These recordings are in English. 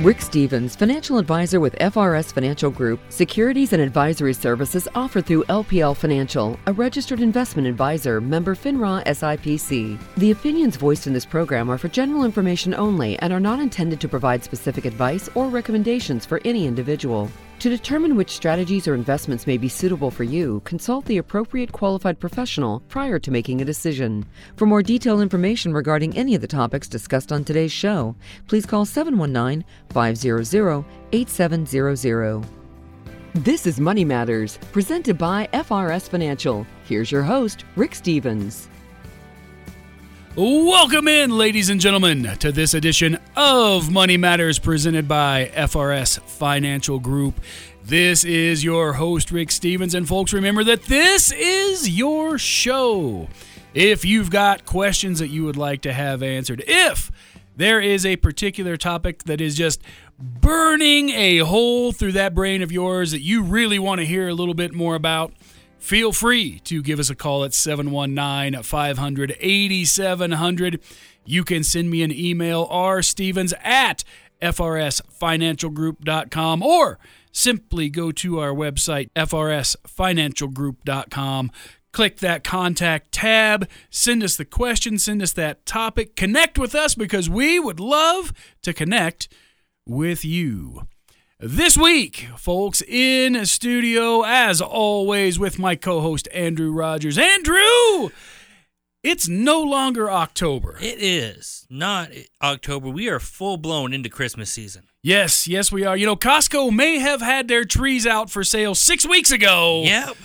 Rick Stevens, financial advisor with FRS Financial Group, securities and advisory services offered through LPL Financial, a registered investment advisor, member FINRA SIPC. The opinions voiced in this program are for general information only and are not intended to provide specific advice or recommendations for any individual. To determine which strategies or investments may be suitable for you, consult the appropriate qualified professional prior to making a decision. For more detailed information regarding any of the topics discussed on today's show, please call 719 500 8700. This is Money Matters, presented by FRS Financial. Here's your host, Rick Stevens. Welcome in, ladies and gentlemen, to this edition of Money Matters presented by FRS Financial Group. This is your host, Rick Stevens. And folks, remember that this is your show. If you've got questions that you would like to have answered, if there is a particular topic that is just burning a hole through that brain of yours that you really want to hear a little bit more about, feel free to give us a call at 719 500 8700. You can send me an email, rstevens at frsfinancialgroup.com, or simply go to our website, frsfinancialgroup.com. Click that contact tab, send us the question, send us that topic, connect with us because we would love to connect with you. This week, folks, in studio, as always, with my co host, Andrew Rogers. Andrew! It's no longer October. It is not October. We are full blown into Christmas season. Yes, yes, we are. You know, Costco may have had their trees out for sale six weeks ago. Yep.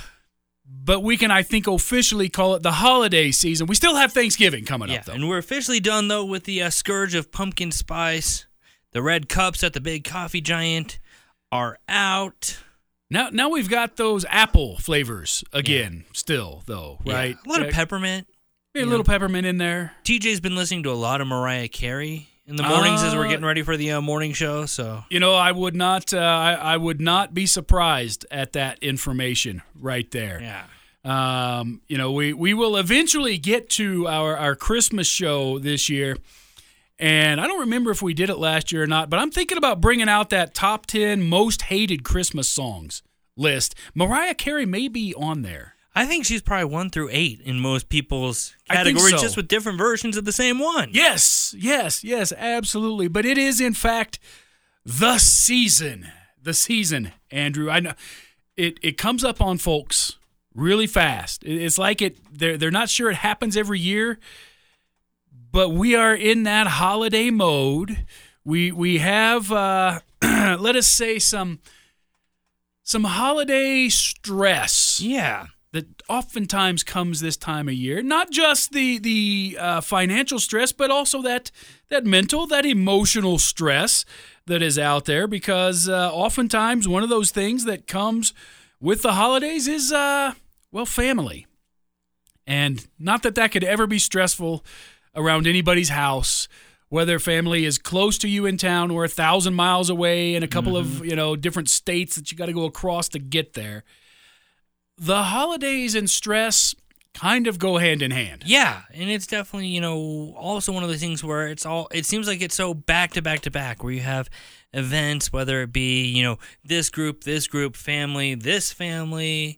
But we can, I think, officially call it the holiday season. We still have Thanksgiving coming Yeah, up, though. and we're officially done though with the uh, scourge of pumpkin spice. The red cups at the big coffee giant are out. Now, now we've got those apple flavors again, still, though, Yeah, right? A lot of Yeah, peppermint. A little know. peppermint in there. TJ's been listening to a lot of Mariah Carey in the mornings as we're Uh, getting ready for the uh, morning show. So You know, I would not, uh, I, I would not be surprised at that information right there. yeah, Um, you know, we, we will eventually get to our, our Christmas show this year. And I don't remember if we did it last year or not, but I'm thinking about bringing out that top 10 most hated Christmas songs list. Mariah Carey may be on there. I think she's probably one through eight in most people's categories, so. just with different versions of the same one. Yes, yes, yes, absolutely. But it is, in fact, the season. The season, Andrew. I know it, it comes up on folks really fast. It's like it they're they're not sure it happens every year, but we are in that holiday mode. We we have uh, let us say some some holiday stress Yeah. that oftentimes comes this time of year. Not just the the uh, financial stress, but also that that mental, that emotional stress that is out there. Because uh, oftentimes one of those things that comes with the holidays is uh, well, family, and not that that could ever be stressful around anybody's house. Whether family is close to you in town or a thousand miles away in a couple of mm-hmm. you know different states that you got to go across to get there the holidays and stress kind of go hand in hand. Yeah, and it's definitely you know also one of the things where it's all it seems like it's so back to back to back where you have events whether it be you know this group this group family this family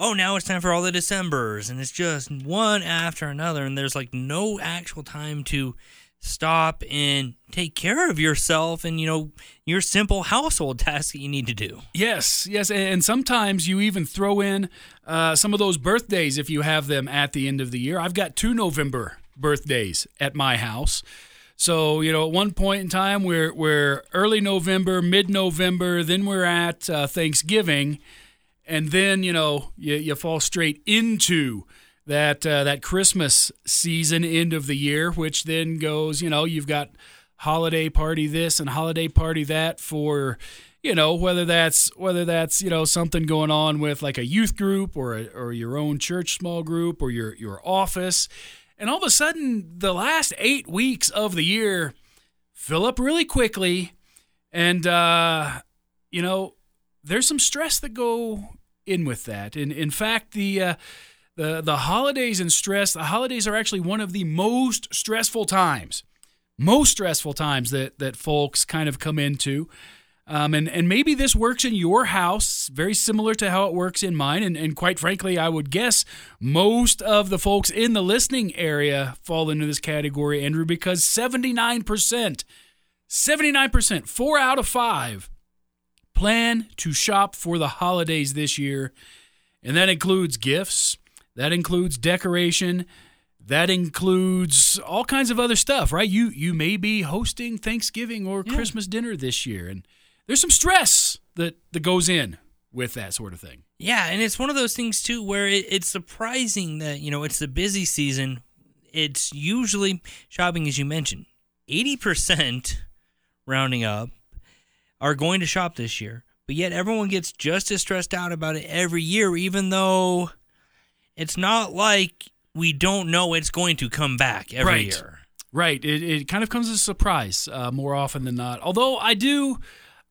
oh now it's time for all the decembers and it's just one after another and there's like no actual time to stop and take care of yourself and you know your simple household tasks that you need to do Yes, yes, and sometimes you even throw in uh, some of those birthdays if you have them at the end of the year. I've got two November birthdays at my house. So you know, at one point in time, we're we're early November, mid November, then we're at uh, Thanksgiving, and then you know you, you fall straight into that uh, that Christmas season, end of the year, which then goes. You know, you've got holiday party this and holiday party that for you know whether that's whether that's you know something going on with like a youth group or a, or your own church small group or your your office and all of a sudden the last 8 weeks of the year fill up really quickly and uh you know there's some stress that go in with that and in fact the uh the the holidays and stress the holidays are actually one of the most stressful times most stressful times that that folks kind of come into. Um, and, and maybe this works in your house, very similar to how it works in mine. And, and quite frankly, I would guess most of the folks in the listening area fall into this category, Andrew, because 79%, 79%, four out of five plan to shop for the holidays this year. And that includes gifts, that includes decoration, that includes all kinds of other stuff, right? You you may be hosting Thanksgiving or Yeah. Christmas dinner this year and there's some stress that that goes in with that sort of thing. Yeah, and it's one of those things too where it, it's surprising that you know it's the busy season. It's usually shopping, as you mentioned, eighty percent, rounding up, are going to shop this year. But yet everyone gets just as stressed out about it every year, even though it's not like we don't know it's going to come back every Right. year. Right. It, it kind of comes as a surprise uh, more often than not. Although I do,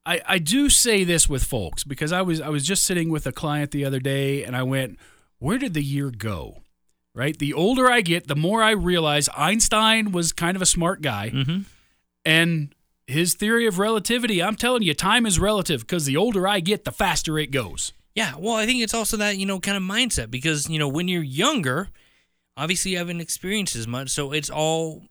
I, I do say this with folks because I was I was just sitting with a client the other day and I went, where did the year go? Right. The older I get, the more I realize Einstein was kind of a smart guy, Mm-hmm. and his theory of relativity. I'm telling you, time is relative because the older I get, the faster it goes. Yeah, well, I think it's also that, you know, kind of mindset because, you know, when you're younger, obviously you haven't experienced as much, so it's all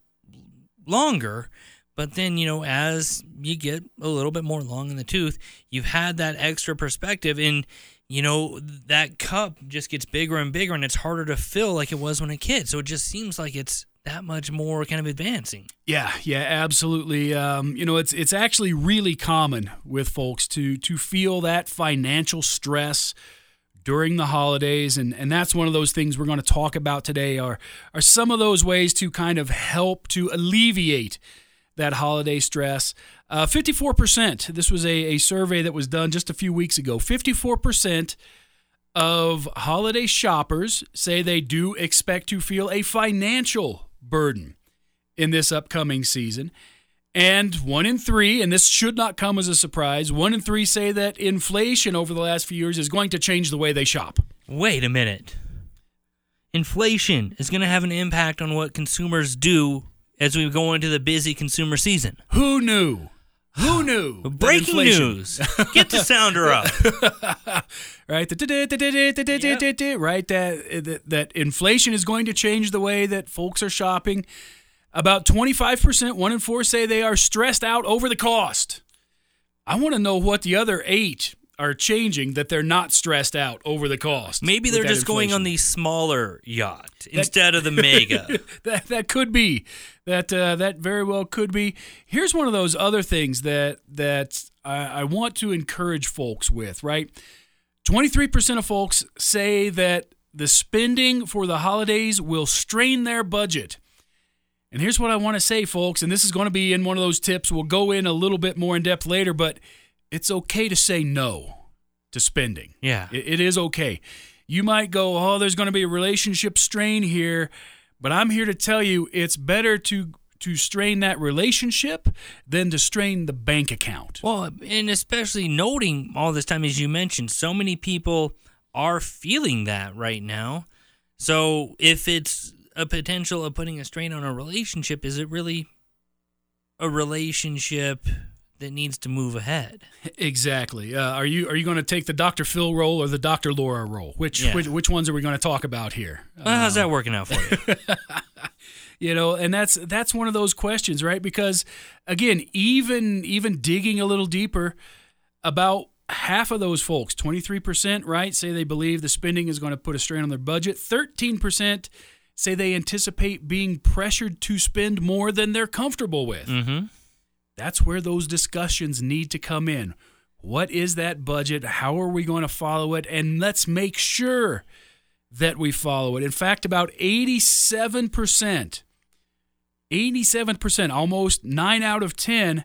longer. But then, you know, as you get a little bit more long in the tooth, you've had that extra perspective, and, you know, that cup just gets bigger and bigger, and it's harder to fill like it was when a kid. So it just seems like it's that much more kind of advancing. Yeah, yeah, absolutely. Um, you know, it's it's actually really common with folks to to feel that financial stress during the holidays, and and that's one of those things we're going to talk about today. Are are some of those ways to kind of help to alleviate that holiday stress? Uh, Fifty-four percent. This was a, a survey that was done just a few weeks ago. Fifty-four percent of holiday shoppers say they do expect to feel a financial burden in this upcoming season. And one in three, and this should not come as a surprise, one in three say that inflation over the last few years is going to change the way they shop. Wait a minute. Inflation is going to have an impact on what consumers do as we go into the busy consumer season. Who knew? Who knew? Breaking inflation- news. Get the sounder up. right? The right that, eh, that that inflation is going to change the way that folks are shopping. About 25%, one in four say they are stressed out over the cost. I want to know what the other eight are changing that they're not stressed out over the cost. Maybe they're that just going on the smaller yacht instead of the mega. that that could be that uh, that very well could be. Here's one of those other things that that I, I want to encourage folks with. Right, twenty three percent of folks say that the spending for the holidays will strain their budget. And here's what I want to say, folks, and this is going to be in one of those tips. We'll go in a little bit more in depth later, but it's okay to say no to spending. Yeah. It, it is okay. You might go, oh, there's going to be a relationship strain here, but I'm here to tell you it's better to to strain that relationship than to strain the bank account. Well, and especially noting all this time, as you mentioned, so many people are feeling that right now. So if it's a potential of putting a strain on a relationship, is it really a relationship that needs to move ahead? Exactly. Uh, are you are you going to take the Dr. Phil role or the Dr. Laura role? Which Yeah. which, which ones are we going to talk about here? Well, how's that working out for you? you know and that's that's one of those questions right because again even even digging a little deeper about half of those folks 23% right say they believe the spending is going to put a strain on their budget 13% say they anticipate being pressured to spend more than they're comfortable with mm-hmm. That's where those discussions need to come in. What is that budget? How are we going to follow it? And let's make sure that we follow it. In fact about 87% 87%, almost 9 out of 10,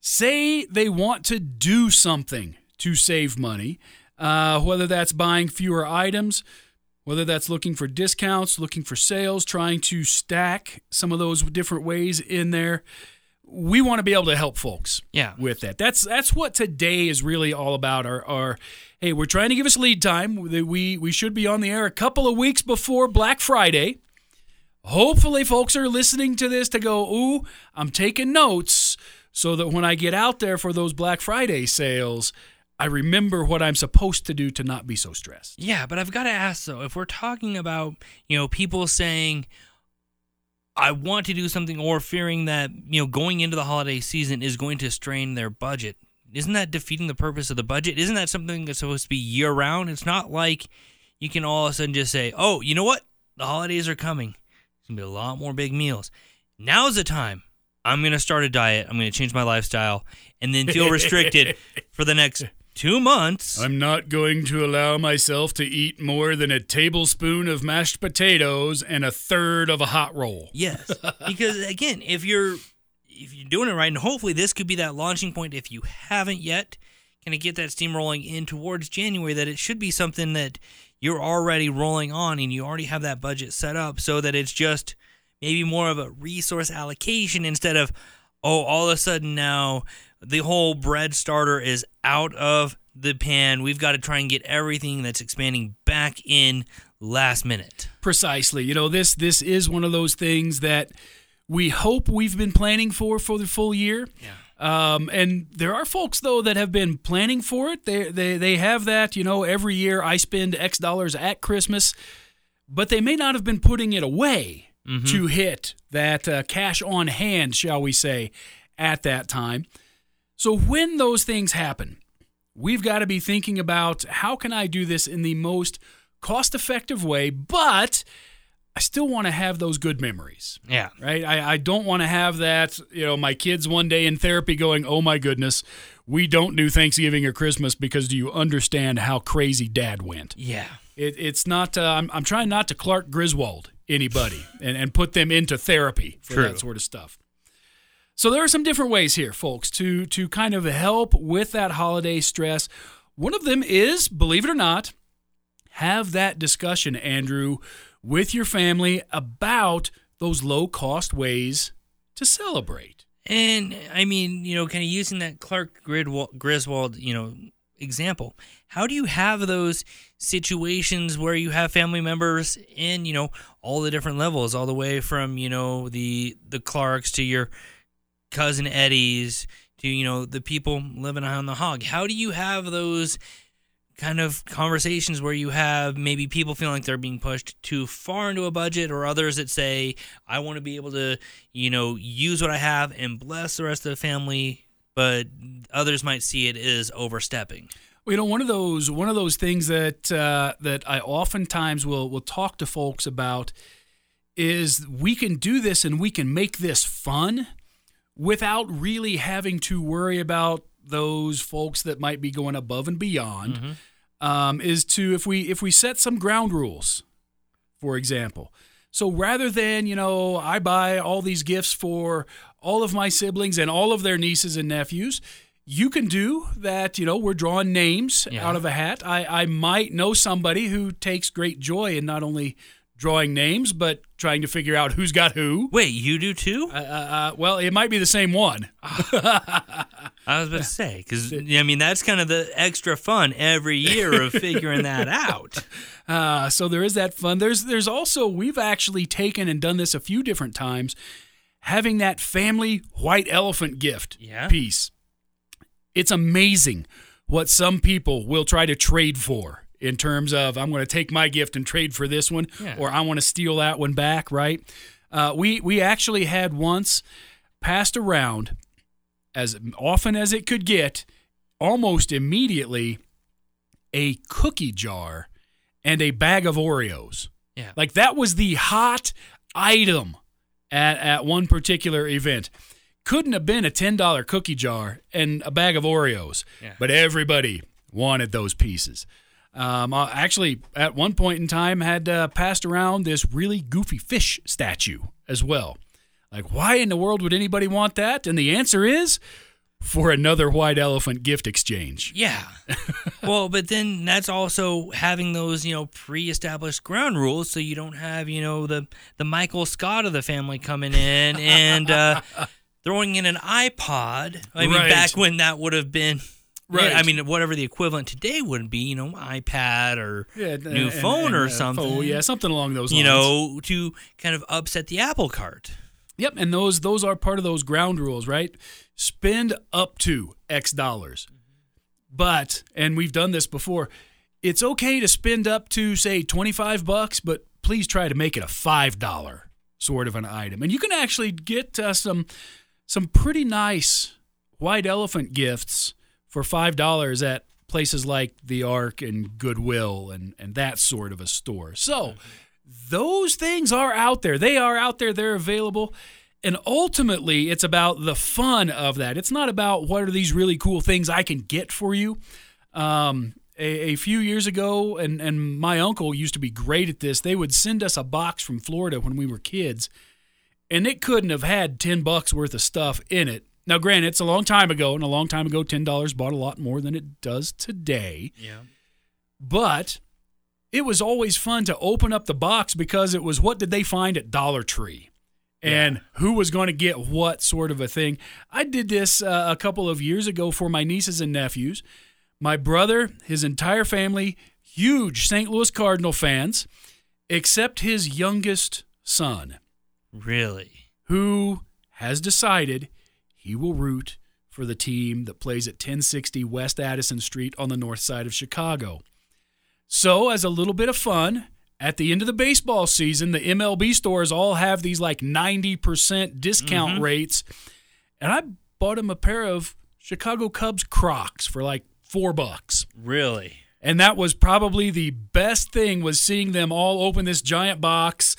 say they want to do something to save money, uh, whether that's buying fewer items, whether that's looking for discounts, looking for sales, trying to stack some of those different ways in there. We want to be able to help folks Yeah. with that. That's that's what today is really all about. Our, our hey, we're trying to give us lead time. We we should be on the air a couple of weeks before Black Friday. hopefully folks are listening to this to go, ooh, I'm taking notes so that when I get out there for those Black Friday sales, I remember what I'm supposed to do to not be so stressed. Yeah, but I've got to ask though, if we're talking about, you know, people saying, I want to do something or fearing that, you know, going into the holiday season is going to strain their budget, isn't that defeating the purpose of the budget? Isn't that something that's supposed to be year round? It's not like you can all of a sudden just say, oh, you know what? The holidays are coming. It's going to be a lot more big meals. Now's the time. I'm going to start a diet. I'm going to change my lifestyle and then feel restricted for the next two months. I'm not going to allow myself to eat more than a tablespoon of mashed potatoes and a third of a hot roll. Yes, because again, if you're if you're doing it right, and hopefully this could be that launching point. If you haven't yet, kind of get that steam rolling in towards January. That it should be something that you're already rolling on, and you already have that budget set up, so that it's just maybe more of a resource allocation instead of oh, all of a sudden now the whole bread starter is out of the pan. We've got to try and get everything that's expanding back in last minute. Precisely. You know, this this is one of those things that we hope we've been planning for for the full year. Yeah. Um, and there are folks though that have been planning for it. They they they have that. You know, every year I spend X dollars at Christmas, but they may not have been putting it away mm-hmm. to hit that uh, cash on hand, shall we say, at that time. So when those things happen, we've got to be thinking about how can I do this in the most cost effective way, but I still want to have those good memories. Yeah. Right? I, I don't want to have that, you know, my kids one day in therapy going, oh my goodness, we don't do Thanksgiving or Christmas because do you understand how crazy dad went? Yeah. It, it's not, uh, I'm, I'm trying not to Clark Griswold anybody and, and put them into therapy for True. that sort of stuff. So there are some different ways here, folks, to to kind of help with that holiday stress. One of them is, believe it or not, have that discussion, Andrew, with your family about those low cost ways to celebrate. And I mean, you know, kind of using that Clark Griswold, you know, example. How do you have those situations where you have family members in, you know, all the different levels, all the way from, you know, the the Clarks to your cousin Eddie's to you know the people living on the hog. How do you have those kind of conversations where you have maybe people feeling like they're being pushed too far into a budget or others that say I want to be able to, you know, use what I have and bless the rest of the family, but others might see it as overstepping. Well, you know, one of those one of those things that uh, that I oftentimes will will talk to folks about is we can do this and we can make this fun without really having to worry about those folks that might be going above and beyond mm-hmm. um, is to if we if we set some ground rules for example so rather than you know i buy all these gifts for all of my siblings and all of their nieces and nephews you can do that you know we're drawing names yeah. out of a hat I, I might know somebody who takes great joy in not only drawing names, but trying to figure out who's got who. Wait, you do too? Uh, uh, uh well, it might be the same one. I was about to say because I mean that's kind of the extra fun every year of figuring that out. Uh, so there is that fun. There's there's also we've actually taken and done this a few different times, having that family white elephant gift yeah. piece. It's amazing what some people will try to trade for in terms of I'm going to take my gift and trade for this one, yeah. or I want to steal that one back. Right? Uh, we we actually had once passed around as often as it could get, almost immediately, a cookie jar and a bag of Oreos. Yeah, like that was the hot item at at one particular event. Couldn't have been a ten dollar cookie jar and a bag of Oreos, yeah. but everybody wanted those pieces. Um, I actually, at one point in time, had uh, passed around this really goofy fish statue as well. Like, why in the world would anybody want that? And the answer is for another white elephant gift exchange. Yeah. well, but then that's also having those, you know, pre-established ground rules, so you don't have, you know, the the Michael Scott of the family coming in and uh, throwing in an iPod. I mean, right. back when that would have been Right. Yeah, I mean, whatever the equivalent today would be, you know, iPad or Yeah, new and- phone and, or something. phone, yeah, something along those lines. you know, to kind of upset the apple cart. Yep, and those those are part of those ground rules, right? Spend up to X dollars. But and we've done this before. It's okay to spend up to say 25 bucks, but please try to make it a $5 sort of an item. And you can actually get uh, some some pretty nice white elephant gifts for $5 at places like the Arc and Goodwill and and that sort of a store. So, those things are out there. They are out there. They're available. And ultimately, it's about the fun of that. It's not about what are these really cool things I can get for you. Um, a, a few years ago, and, and my uncle used to be great at this. They would send us a box from Florida when we were kids, and it couldn't have had 10 bucks worth of stuff in it. Now, granted, it's a long time ago, and a long time ago, $10 bought a lot more than it does today. Yeah. But it was always fun to open up the box because it was what did they find at Dollar Tree? And who was going to get what sort of a thing? I did this uh, a couple of years ago for my nieces and nephews. My brother, his entire family, huge St. Louis Cardinal fans, except his youngest son, Really? who has decided he will root for the team that plays at 1060 West Addison Street on the north side of Chicago. So, as a little bit of fun, at the end of the baseball season, the MLB stores all have these like 90% discount mm-hmm. rates. And I bought him a pair of Chicago Cubs Crocs for like four bucks. Really? And that was probably the best thing was seeing them all open this giant box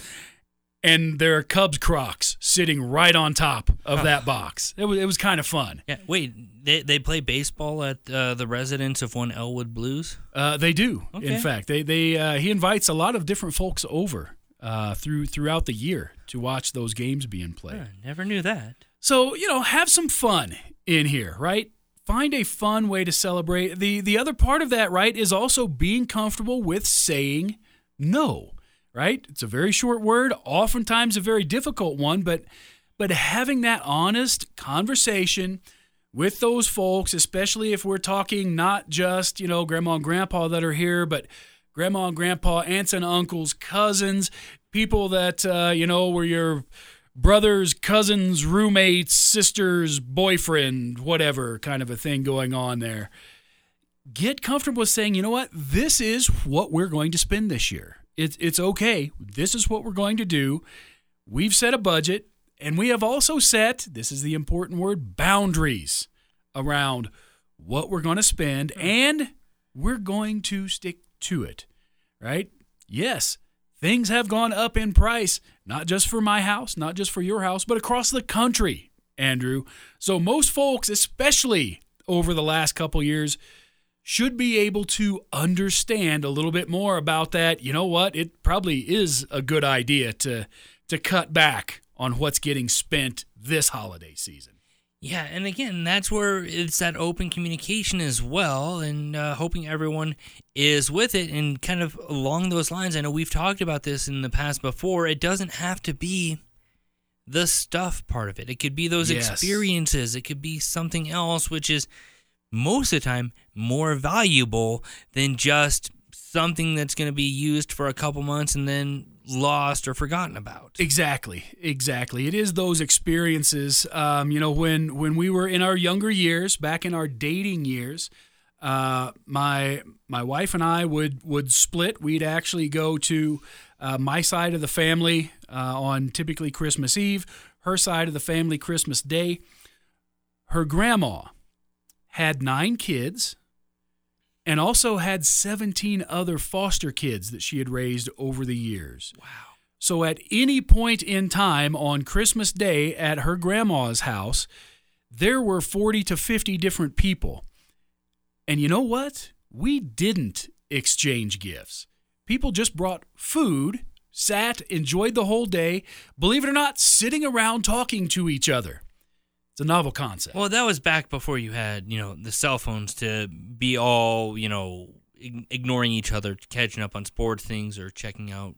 and there are Cubs Crocs sitting right on top of that box. It was, it was kind of fun. Yeah. Wait, they they play baseball at uh, the residence of one Elwood Blues. Uh, they do, Okay. in fact. They they uh, he invites a lot of different folks over uh, through throughout the year to watch those games being played. Huh, never knew that. So, you know, have some fun in here, right? Find a fun way to celebrate. The the other part of that, right, is also being comfortable with saying no, right? It's a very short word, oftentimes a very difficult one, but but having that honest conversation with those folks, especially if we're talking not just, you know, grandma and grandpa that are here, but grandma and grandpa, aunts and uncles, cousins, people that uh, you know were your brothers, cousins, roommates, sisters, boyfriend, whatever kind of a thing going on there. Get comfortable with saying, you know what, this is what we're going to spend this year. It's it's okay. This is what we're going to do. We've set a budget, and we have also set this is the important word boundaries around what we're going to spend, hmm. and we're going to stick to it. Right? Yes, things have gone up in price, not just for my house, not just for your house, but across the country, Andrew. So most folks, especially over the last couple years, should be able to understand a little bit more about that. You know what? It probably is a good idea to to cut back on what's getting spent this holiday season. Yeah, and again, that's where it's that open communication as well, and uh, hoping everyone is with it. And kind of along those lines, I know we've talked about this in the past before. It doesn't have to be the stuff part of it. It could be those Yes. experiences. It could be something else, which is most of the time more valuable than just something that's going to be used for a couple months and then lost or forgotten about. Exactly, exactly. It is those experiences. Um, you know, when when we were in our younger years, back in our dating years, uh, my my wife and I would would split. We'd actually go to uh, my side of the family uh, on typically Christmas Eve, her side of the family Christmas Day. Her grandma had nine kids and also had 17 other foster kids that she had raised over the years. Wow. So at any point in time on Christmas Day at her grandma's house, there were 40 to 50 different people. And you know what? We didn't exchange gifts. People just brought food, sat, enjoyed the whole day, believe it or not, sitting around talking to each other. It's a novel concept. Well, that was back before you had, you know, the cell phones to be all, you know, ignoring each other, catching up on sport things or checking out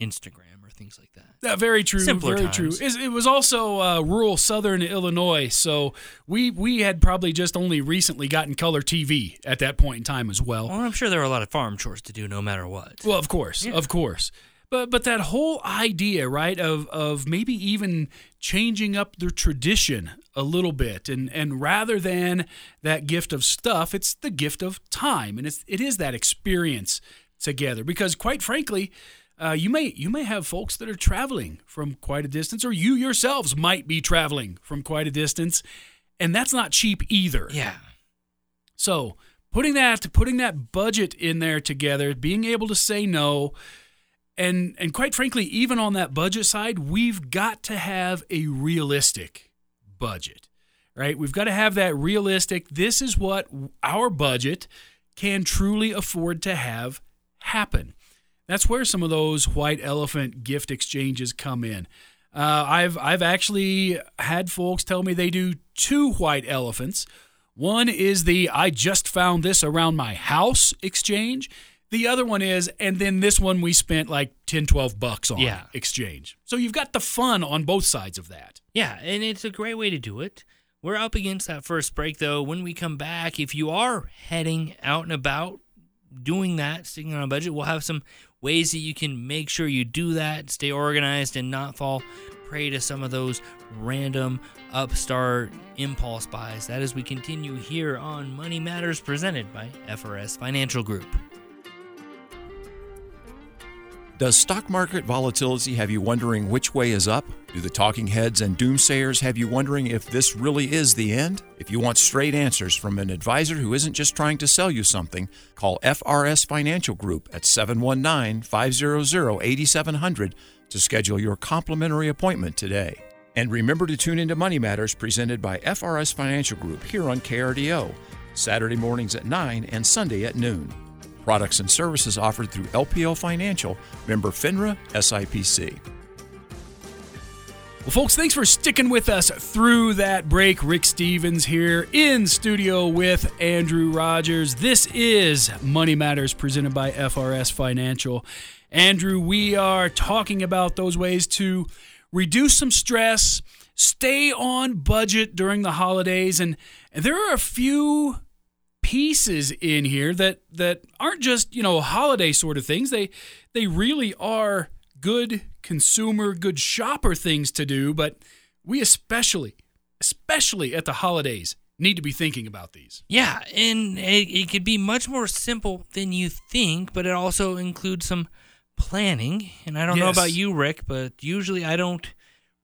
Instagram or things like that. Yeah, very true. Simpler very times. true. It's- It was also uh, rural southern Illinois, so we we had probably just only recently gotten color TV at that point in time as well. Well, I'm sure there were a lot of farm chores to do no matter what. Well, of course, of course. But but that whole idea, right, of of maybe even changing up the tradition a little bit, and and rather than that gift of stuff, it's the gift of time, and it's it is that experience together. Because quite frankly. Uh, you may you may have folks that are traveling from quite a distance, or you yourselves might be traveling from quite a distance, and that's not cheap either. yeah. So putting that putting that budget in there together, being able to say no, and and quite frankly, even on that budget side, we've got to have a realistic budget, right? We've got to have that realistic. This is what our budget can truly afford to have happen. That's where some of those white elephant gift exchanges come in. Uh, I've I've actually had folks tell me they do two white elephants. One is the I just found this around my house exchange. The other one is, and then this one we spent like 10, 12 bucks on Yeah. exchange. So you've got the fun on both sides of that. Yeah, and it's a great way to do it. We're up against that first break, though. When we come back, if you are heading out and about doing that, sticking on a budget, we'll have some ways that you can make sure you do that, stay organized, and not fall prey to some of those random upstart impulse buys. That as we continue here on Money Matters, presented by FRS Financial Group. Does stock market volatility have you wondering which way is up? Do the talking heads and doomsayers have you wondering if this really is the end? If you want straight answers from an advisor who isn't just trying to sell you something, call FRS Financial Group at 719 500 8700 to schedule your complimentary appointment today. And remember to tune into Money Matters presented by FRS Financial Group here on KRDO, Saturday mornings at 9 and Sunday at noon. Products and services offered through LPL Financial, member FINRA SIPC. Well, folks, thanks for sticking with us through that break. Rick Stevens here in studio with Andrew Rogers. This is Money Matters presented by FRS Financial. Andrew, we are talking about those ways to reduce some stress, stay on budget during the holidays, and, and there are a few pieces in here that that aren't just you know holiday sort of things. They they really are good consumer good shopper things to do but we especially especially at the holidays need to be thinking about these. Yeah, and it, it could be much more simple than you think, but it also includes some planning. And I don't know about you, Rick, but usually I don't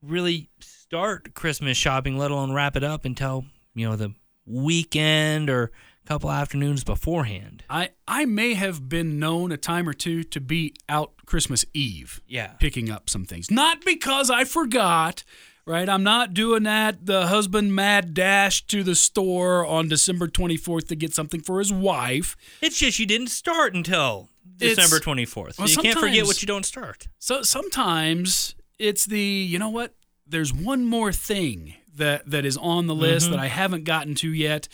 really start Christmas shopping, let alone wrap it up until, you know, the weekend or couple afternoons beforehand. i i may have been known a time or two to be out christmas eve Yeah. picking up some things not because i forgot right i'm not doing that the husband mad dash to the store on december 24th to get something for his wife It's just you didn't start until It's- December 24th. So well, you can't forget what you don't start. So sometimes it's the you know what? There's one more thing that that is on the list Mm-hmm. that I haven't gotten to yet,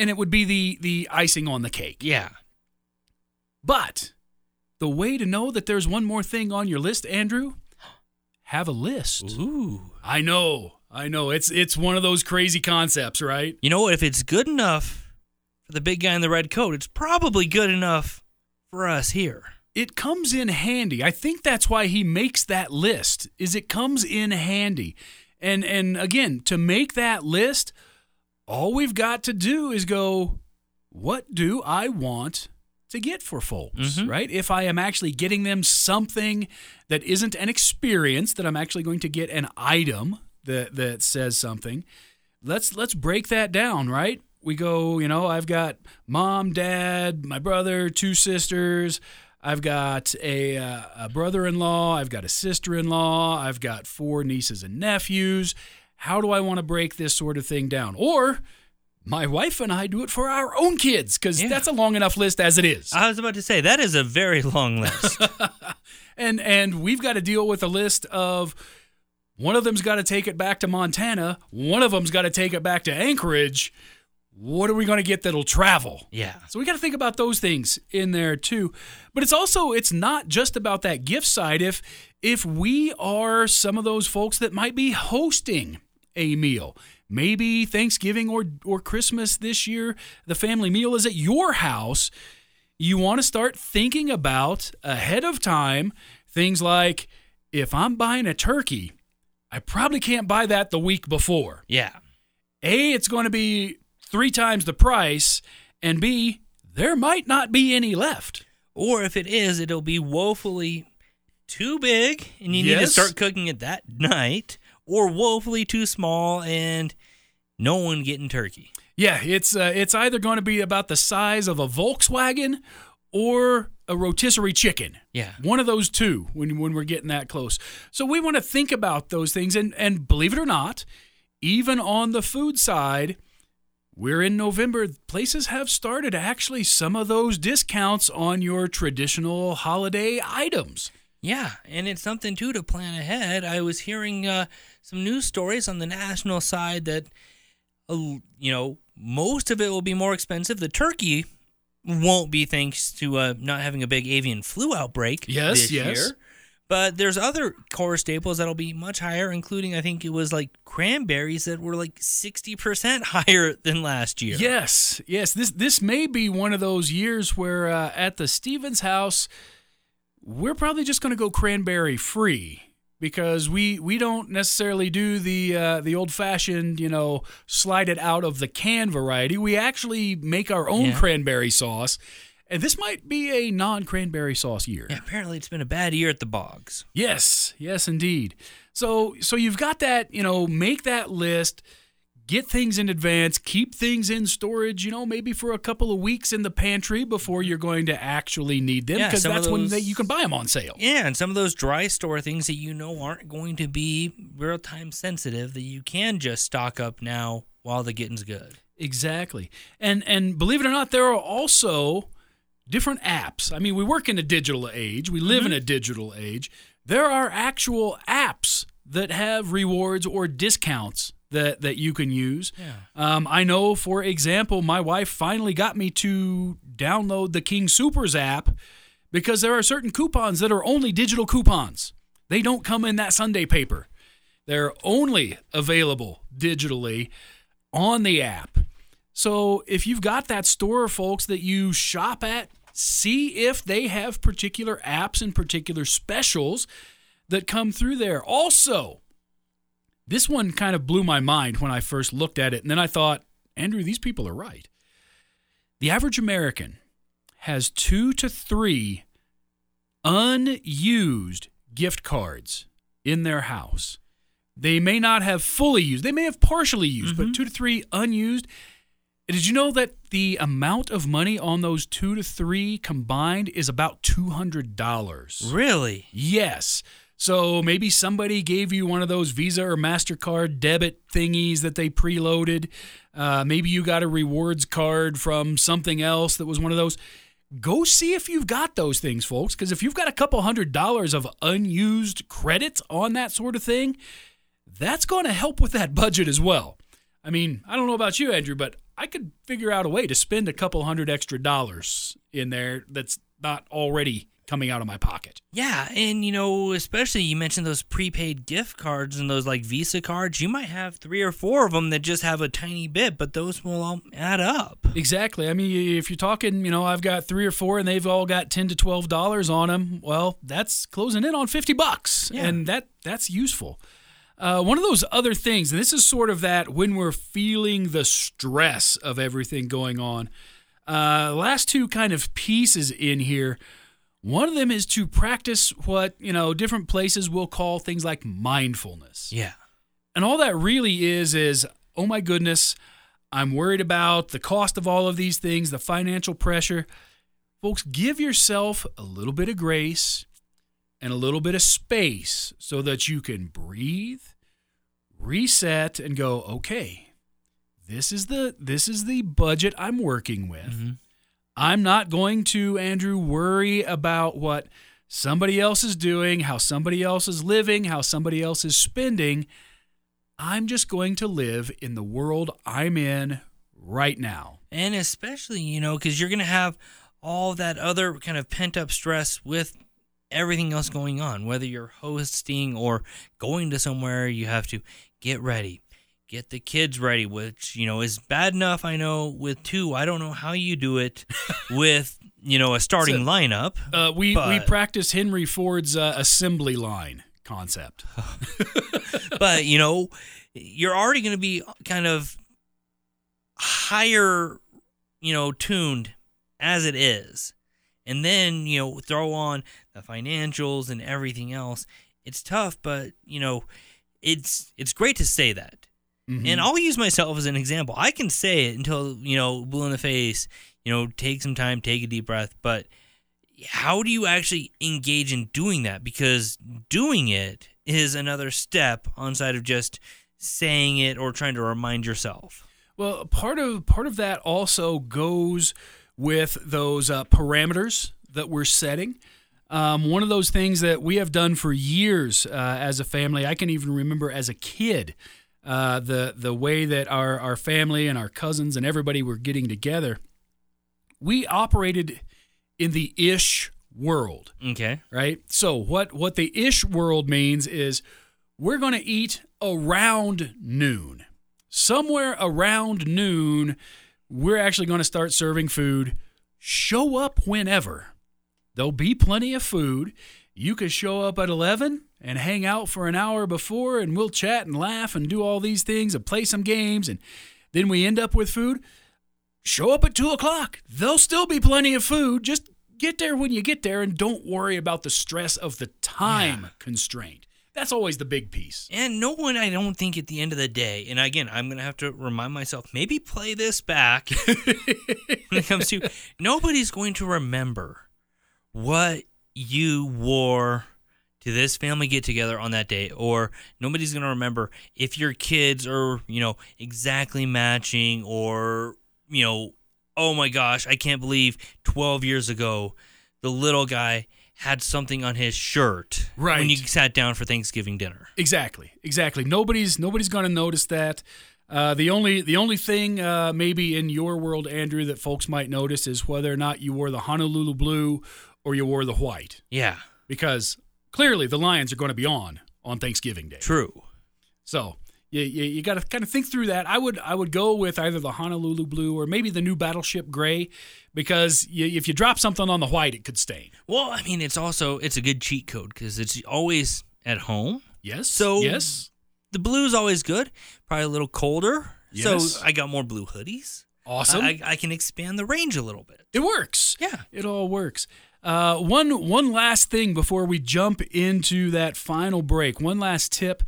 and it would be the the icing on the cake. Yeah. But the way to know that there's one more thing on your list, Andrew, have a list. Ooh. I know, I know. It's it's one of those crazy concepts, right? You know what? If it's good enough for the big guy in the red coat, it's probably good enough for us here. it comes in handy. I think that's why he makes that list. Is it comes in handy. And and again, to make that list, all we've got to do is go what do I want to get for folks, Mhm. right? If I am actually getting them something that isn't an experience, that I'm actually going to get an item that that says something. Let's let's break that down, right? We go, you know, I've got mom, dad, my brother, two sisters. I've got a, uh, a brother-in-law. I've got a sister-in-law. I've got four nieces and nephews. How do I want to break this sort of thing down? Or my wife and I do it for our own kids because Yeah. that's a long enough list as it is. I was about to say that is a very long list. and and we've got to deal with a list of one of them's got to take it back to Montana, one of them's got to take it back to Anchorage. what are we going to get that'll travel? Yeah. So we got to think about those things in there too. But it's also it's not just about that gift side. If if we are some of those folks that might be hosting a meal, maybe Thanksgiving or or Christmas this year, the family meal is at your house. You want to start thinking about ahead of time things like if I'm buying a turkey, I probably can't buy that the week before. Yeah. A, it's going to be three times the price, and B, there might not be any left. Or if it is, it'll be woefully too big and you need to start cooking it that night, or woefully too small and no one getting turkey. Yeah, it's uh, it's either going to be about the size of a Volkswagen or a rotisserie chicken. Yeah. One of those two when when we're getting that close. So we want to think about those things and and believe it or not, even on the food side, we're in November. Places have started actually some of those discounts on your traditional holiday items. Yeah, and it's something too to plan ahead. I was hearing uh, some news stories on the national side that, uh, you know, most of it will be more expensive. The turkey won't be thanks to uh, not having a big avian flu outbreak Yes, yes. year. But there's other core staples that'll be much higher, including I think it was like cranberries that were like 60% higher than last year. Yes, yes. This this may be one of those years where uh, at the Stevens house, we're probably just going to go cranberry free because we we don't necessarily do the uh, the old fashioned you know slide it out of the can variety. We actually make our own Yeah. cranberry sauce, and this might be a non cranberry sauce year. Yeah, apparently it's been a bad year at the bogs. Yes, yes, indeed. So, so you've got that. You know, make that list. Get things in advance. Keep things in storage. You know, maybe for a couple of weeks in the pantry before you're going to actually need them, because of that's when they, you can buy them on sale. Yeah, and some of those dry store things that you know aren't going to be real time sensitive that you can just stock up now while the getting's good. Exactly. And and believe it or not, there are also different apps. I mean, we work in a digital age. We live in mm-hmm. a digital age. There are actual apps that have rewards or discounts that that you can use. Yeah. Um, I know, for example, my wife finally got me to download the King Supers app because there are certain coupons that are only digital coupons. They don't come in that Sunday paper. They're only available digitally on the app. So if you've got that store, folks, that you shop at, see if they have particular apps and particular specials that come through there. Also, this one kind of blew my mind when I first looked at it. And then I thought, Andrew, these people are right. The average American has two to three unused gift cards in their house. They may not have fully used, they may have partially used, but mm-hmm. two to three unused. Did you know that the amount of money on those two to three combined is about $200? Really? Yes. So maybe somebody gave you one of those Visa or MasterCard debit thingies that they preloaded. Uh, maybe you got a rewards card from something else that was one of those. Go see if you've got those things, folks, because if you've got a couple hundred dollars of unused credit on that sort of thing, that's going to help with that budget as well. I mean, I don't know about you, Andrew, but I could figure out a way to spend a couple hundred extra dollars in there that's not already coming out of my pocket. Yeah, and you know, especially you mentioned those prepaid gift cards and those like Visa cards. You might have three or four of them that just have a tiny bit, but those will all add up. Exactly. I mean, if you're talking, you know, I've got three or four, and they've all got ten to twelve dollars on them. Well, that's closing in on fifty bucks, Yeah. and that that's useful. Uh, one of those other things, and this is sort of that when we're feeling the stress of everything going on. Uh, last two kind of pieces in here. One of them is to practice what you know different places will call things like mindfulness. Yeah. And all that really is is, oh my goodness, I'm worried about the cost of all of these things, the financial pressure. Folks, give yourself a little bit of grace and a little bit of space so that you can breathe, reset and go, okay, this is the this is the budget I'm working with. Mm-hmm. I'm not going to, Andrew, worry about what somebody else is doing, how somebody else is living, how somebody else is spending. I'm just going to live in the world I'm in right now. And especially, you know, because you're going to have all that other kind of pent up stress with everything else going on. Whether you're hosting or going to somewhere, you have to get ready, get the kids ready, which, you know, is bad enough. I know with two, I don't know how you do it with, you know, a starting So- lineup. Uh, we we practice Henry Ford's uh, assembly line concept. but you know you're already going to be kind of higher you know tuned as it is and then you know throw on the financials and everything else it's tough but you know it's it's great to say that Mhm. and I'll use myself as an example. I can say it until, you know, blue in the face, you know, take some time, take a deep breath. But how do you actually engage in doing that? Because doing it is another step on side of just saying it or trying to remind yourself. Well, part of part of that also goes with those uh, parameters that we're setting. Um, one of those things that we have done for years uh, as a family, I can even remember as a kid, uh, the the way that our our family and our cousins and everybody were getting together. We operated in the ish world Okay. right? So what what the ish world means is we're going to eat around noon. Somewhere around noon, we're actually going to start serving food. Show up whenever. There'll be plenty of food. You could show up at 11 and hang out for an hour before, and we'll chat and laugh and do all these things and play some games. And then we end up with food. Show up at 2 o'clock. There'll still be plenty of food. Just get there when you get there and don't worry about the stress of the time constraint. That's always the big piece. And no one, I don't think, at the end of the day, and again, I'm going to have to remind myself, maybe play this back when it comes to nobody's going to remember what you wore to this family get together on that day, or nobody's going to remember if your kids are, you know, exactly matching, or, you know, oh my gosh, I can't believe 12 years ago the little guy had something on his shirt Right. when you sat down for Thanksgiving dinner. Exactly, exactly. Nobody's nobody's going to notice that. Uh, the only the only thing uh, maybe in your world, Andrew, that folks might notice is whether or not you wore the Honolulu blue or you wore the white, Yeah, because clearly the Lions are going to be on on Thanksgiving Day. true. So you, you, you got to kind of think through that. I would I would go with either the Honolulu blue or maybe the new Battleship gray, because you, if you drop something on the white, it could stain. Well, I mean, it's also it's a good cheat code because it's always at home. Yes. So- yes. The blue is always good. Probably a little colder. Yes. So I got more blue hoodies. Awesome. I, I can expand the range a little bit. It works. Yeah. It all works. Uh, one one last thing before we jump into that final break. One last tip,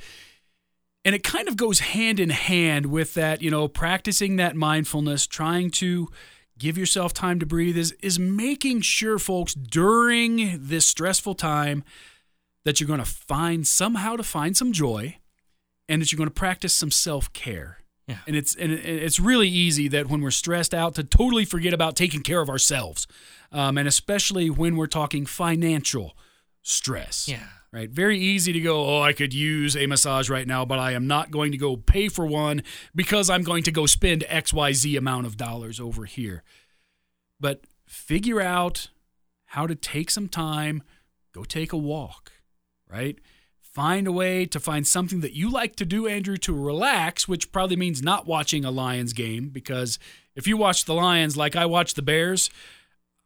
and it kind of goes hand in hand with that. You know, practicing that mindfulness, trying to give yourself time to breathe is is making sure, folks, during this stressful time, that you're going to find somehow to find some joy, and that you're going to practice some self care. Yeah. And it's and it's really easy that when we're stressed out to totally forget about taking care of ourselves, um, and especially when we're talking financial stress. Yeah. Right. Very easy to go. Oh, I could use a massage right now, but I am not going to go pay for one because I'm going to go spend X Y Z amount of dollars over here. But figure out how to take some time. Go take a walk. Right find a way to find something that you like to do, Andrew, to relax, which probably means not watching a Lions game because if you watch the Lions like I watch the Bears,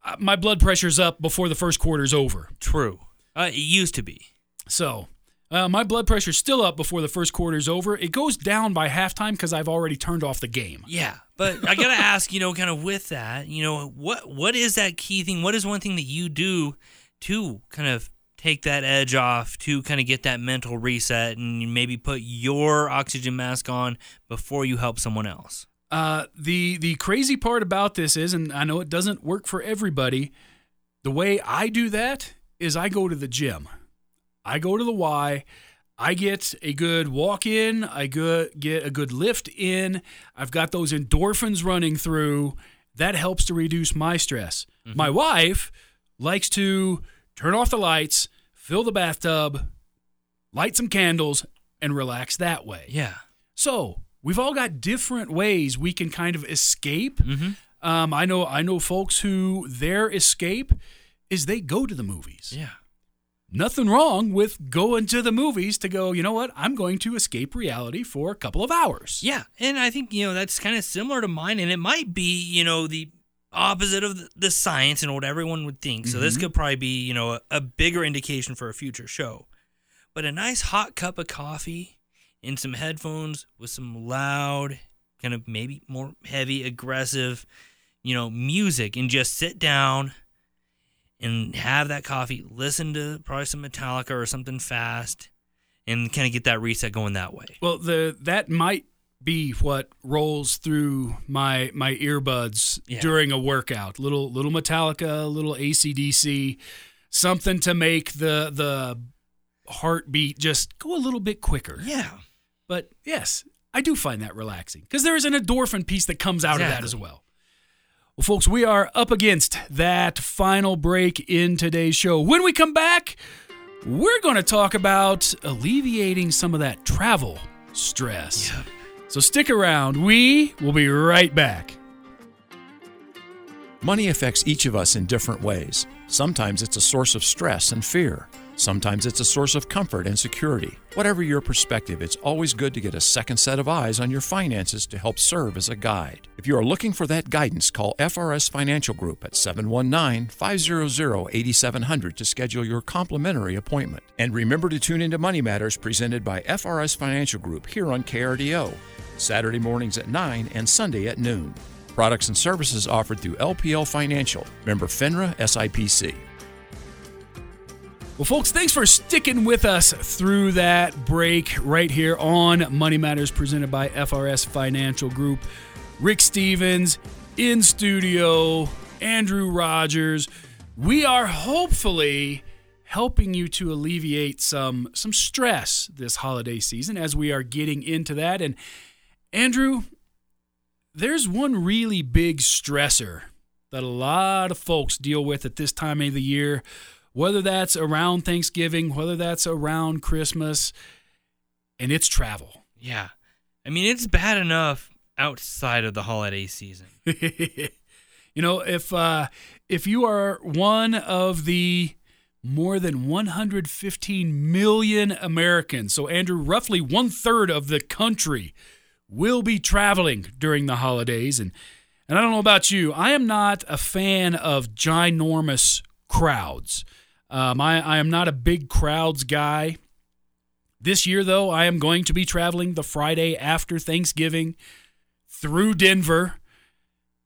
uh, my blood pressure's up before the first quarter's over. True. Uh, it used to be. So, uh, my blood pressure's still up before the first quarter's over. It goes down by halftime because I've already turned off the game. Yeah. But I got to ask, you know, kind of with that, you know, what what is that key thing? What is one thing that you do to kind of take that edge off, to kind of get that mental reset and maybe put your oxygen mask on before you help someone else? Uh, the the crazy part about this is, and I know it doesn't work for everybody. The way I do that is I go to the gym. I go to the Y. I get a good walk in. I go, get a good lift in. I've got those endorphins running through. That helps to reduce my stress. My wife likes to turn off the lights, fill the bathtub, light some candles, and relax that way. Yeah. So, we've all got different ways we can kind of escape. Um, I know I know folks who their escape is they go to the movies. Yeah. Nothing wrong with going to the movies to go, you know what? I'm going to escape reality for a couple of hours. Yeah, and I think you know that's kind of similar to mine, and it might be you know the opposite of the- the science and what everyone would think. So this mm-hmm. could probably be you know a, a bigger indication for a future show. But a nice hot cup of coffee and some headphones with some loud, kind of maybe more heavy, aggressive, you know, music, and just sit down and have that coffee, listen to probably some Metallica or something fast, and kind of get that reset going that way. Well, the that might be what rolls through my my earbuds Yeah. during a workout. Little little Metallica, little AC/DC, something to make the the heartbeat just go a little bit quicker. Yeah. But yes, I do find that relaxing because there is an endorphin piece that comes out of that as well. Well, folks, we are up against that final break in today's show. When we come back, we're going to talk about alleviating some of that travel stress. So stick around. We will be right back. Money affects each of us in different ways. Sometimes it's a source of stress and fear. Sometimes it's a source of comfort and security. Whatever your perspective, it's always good to get a second set of eyes on your finances to help serve as a guide. If you are looking for that guidance, call FRS Financial Group at 719 500 8700 to schedule your complimentary appointment. And remember to tune into Money Matters presented by FRS Financial Group here on KRDO, Saturday mornings at 9 and Sunday at noon. Products and services offered through LPL Financial, member FINRA SIPC. Well, folks, thanks for sticking with us through that break right here on Money Matters presented by FRS Financial Group. Rick Stevens in studio, Andrew Rogers. We are hopefully helping you to alleviate some some stress this holiday season as we are getting into that and Andrew, there's one really big stressor that a lot of folks deal with at this time of the year, whether that's around Thanksgiving, whether that's around Christmas, and it's travel. Yeah. I mean, it's bad enough outside of the holiday season. you know, if uh, if you are one of the more than 115 million Americans, so Andrew, roughly one third of the country will be traveling during the holidays, and and I don't know about you, I am not a fan of ginormous crowds. Um, I, I am not a big crowds guy. This year, though, I am going to be traveling the Friday after Thanksgiving through Denver.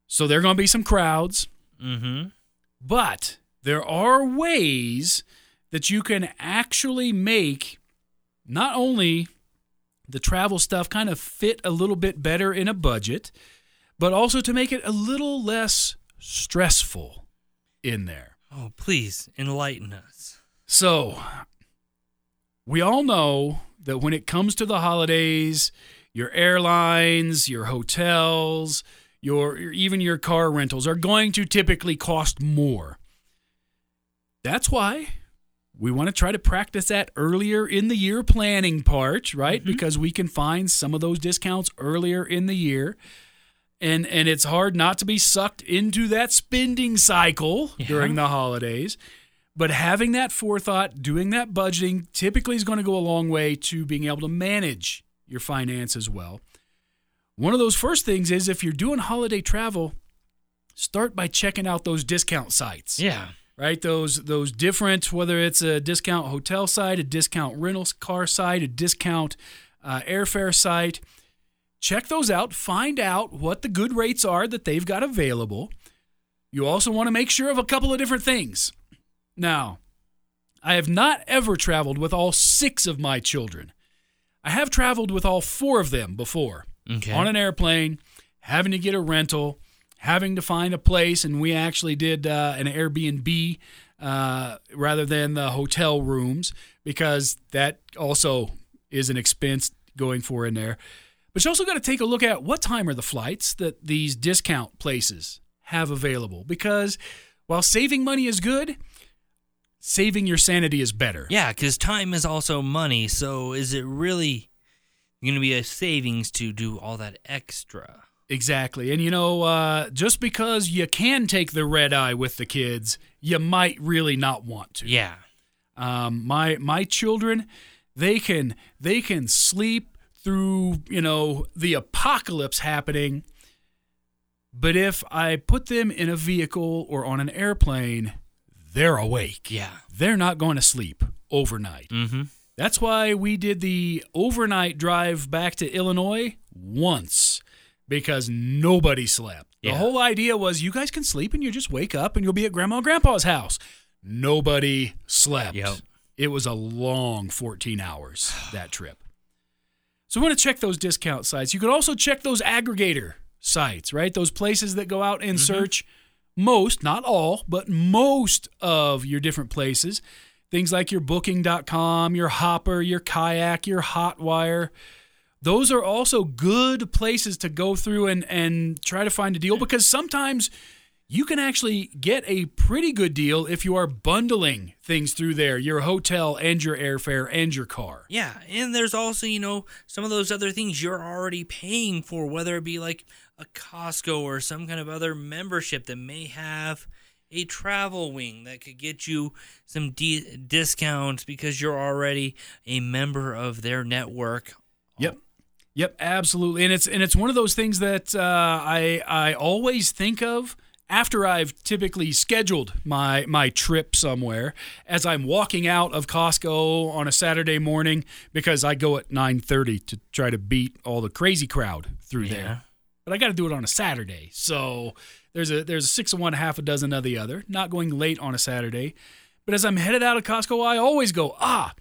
So there are going to be some crowds. Mm-hmm. But there are ways that you can actually make not only the travel stuff kind of fit a little bit better in a budget, but also to make it a little less stressful in there. Oh, please enlighten us. So, we all know that when it comes to the holidays, your airlines, your hotels, your even your car rentals are going to typically cost more. That's why we want to try to practice that earlier in the year planning part, right? Mm-hmm. Because we can find some of those discounts earlier in the year. And and it's hard not to be sucked into that spending cycle Yeah. during the holidays. But having that forethought, doing that budgeting typically is going to go a long way to being able to manage your finances well. One of those first things is if you're doing holiday travel, start by checking out those discount sites Yeah. right? Those those different, whether it's a discount hotel site, a discount rental car site, a discount uh, airfare site. Check those out. Find out what the good rates are that they've got available. You also want to make sure of a couple of different things. Now, I have not ever traveled with all six of my children. I have traveled with all four of them before Okay. on an airplane, having to get a rental, having to find a place, and we actually did uh, an Airbnb uh, rather than the hotel rooms because that also is an expense going for in there. But you also got to take a look at what time are the flights that these discount places have available because while saving money is good, saving your sanity is better. Yeah, because time is also money. So is it really going to be a savings to do all that extra. Exactly. And you know, uh, just because you can take the red eye with the kids, you might really not want to. Yeah. Um, my my children, they can they can sleep through you know the apocalypse happening. But if I put them in a vehicle or on an airplane, they're awake. Yeah. They're not going to sleep overnight. Mm-hmm. That's why we did the overnight drive back to Illinois once because nobody slept. The whole idea was you guys can sleep and you just wake up and you'll be at grandma and grandpa's house. Nobody slept. Yep. It was a long 14 hours that trip. So we want to check those discount sites. You could also check those aggregator sites, right? Those places that go out and mm-hmm. search most, not all, but most of your different places. Things like your booking.com, your hopper, your kayak, your hotwire. Those are also good places to go through and, and try to find a deal because sometimes you can actually get a pretty good deal if you are bundling things through there your hotel and your airfare and your car. Yeah, and there's also, you know, some of those other things you're already paying for, whether it be like a Costco or some kind of other membership that may have a travel wing that could get you some de- discounts because you're already a member of their network. Yep. Yep, absolutely. And it's and it's one of those things that uh, I I always think of after I've typically scheduled my my trip somewhere as I'm walking out of Costco on a Saturday morning because I go at 9:30 to try to beat all the crazy crowd through Yeah. there. But I got to do it on a Saturday. So there's a there's a six of one, half a dozen of the other. Not going late on a Saturday. But as I'm headed out of Costco, I always go, ah,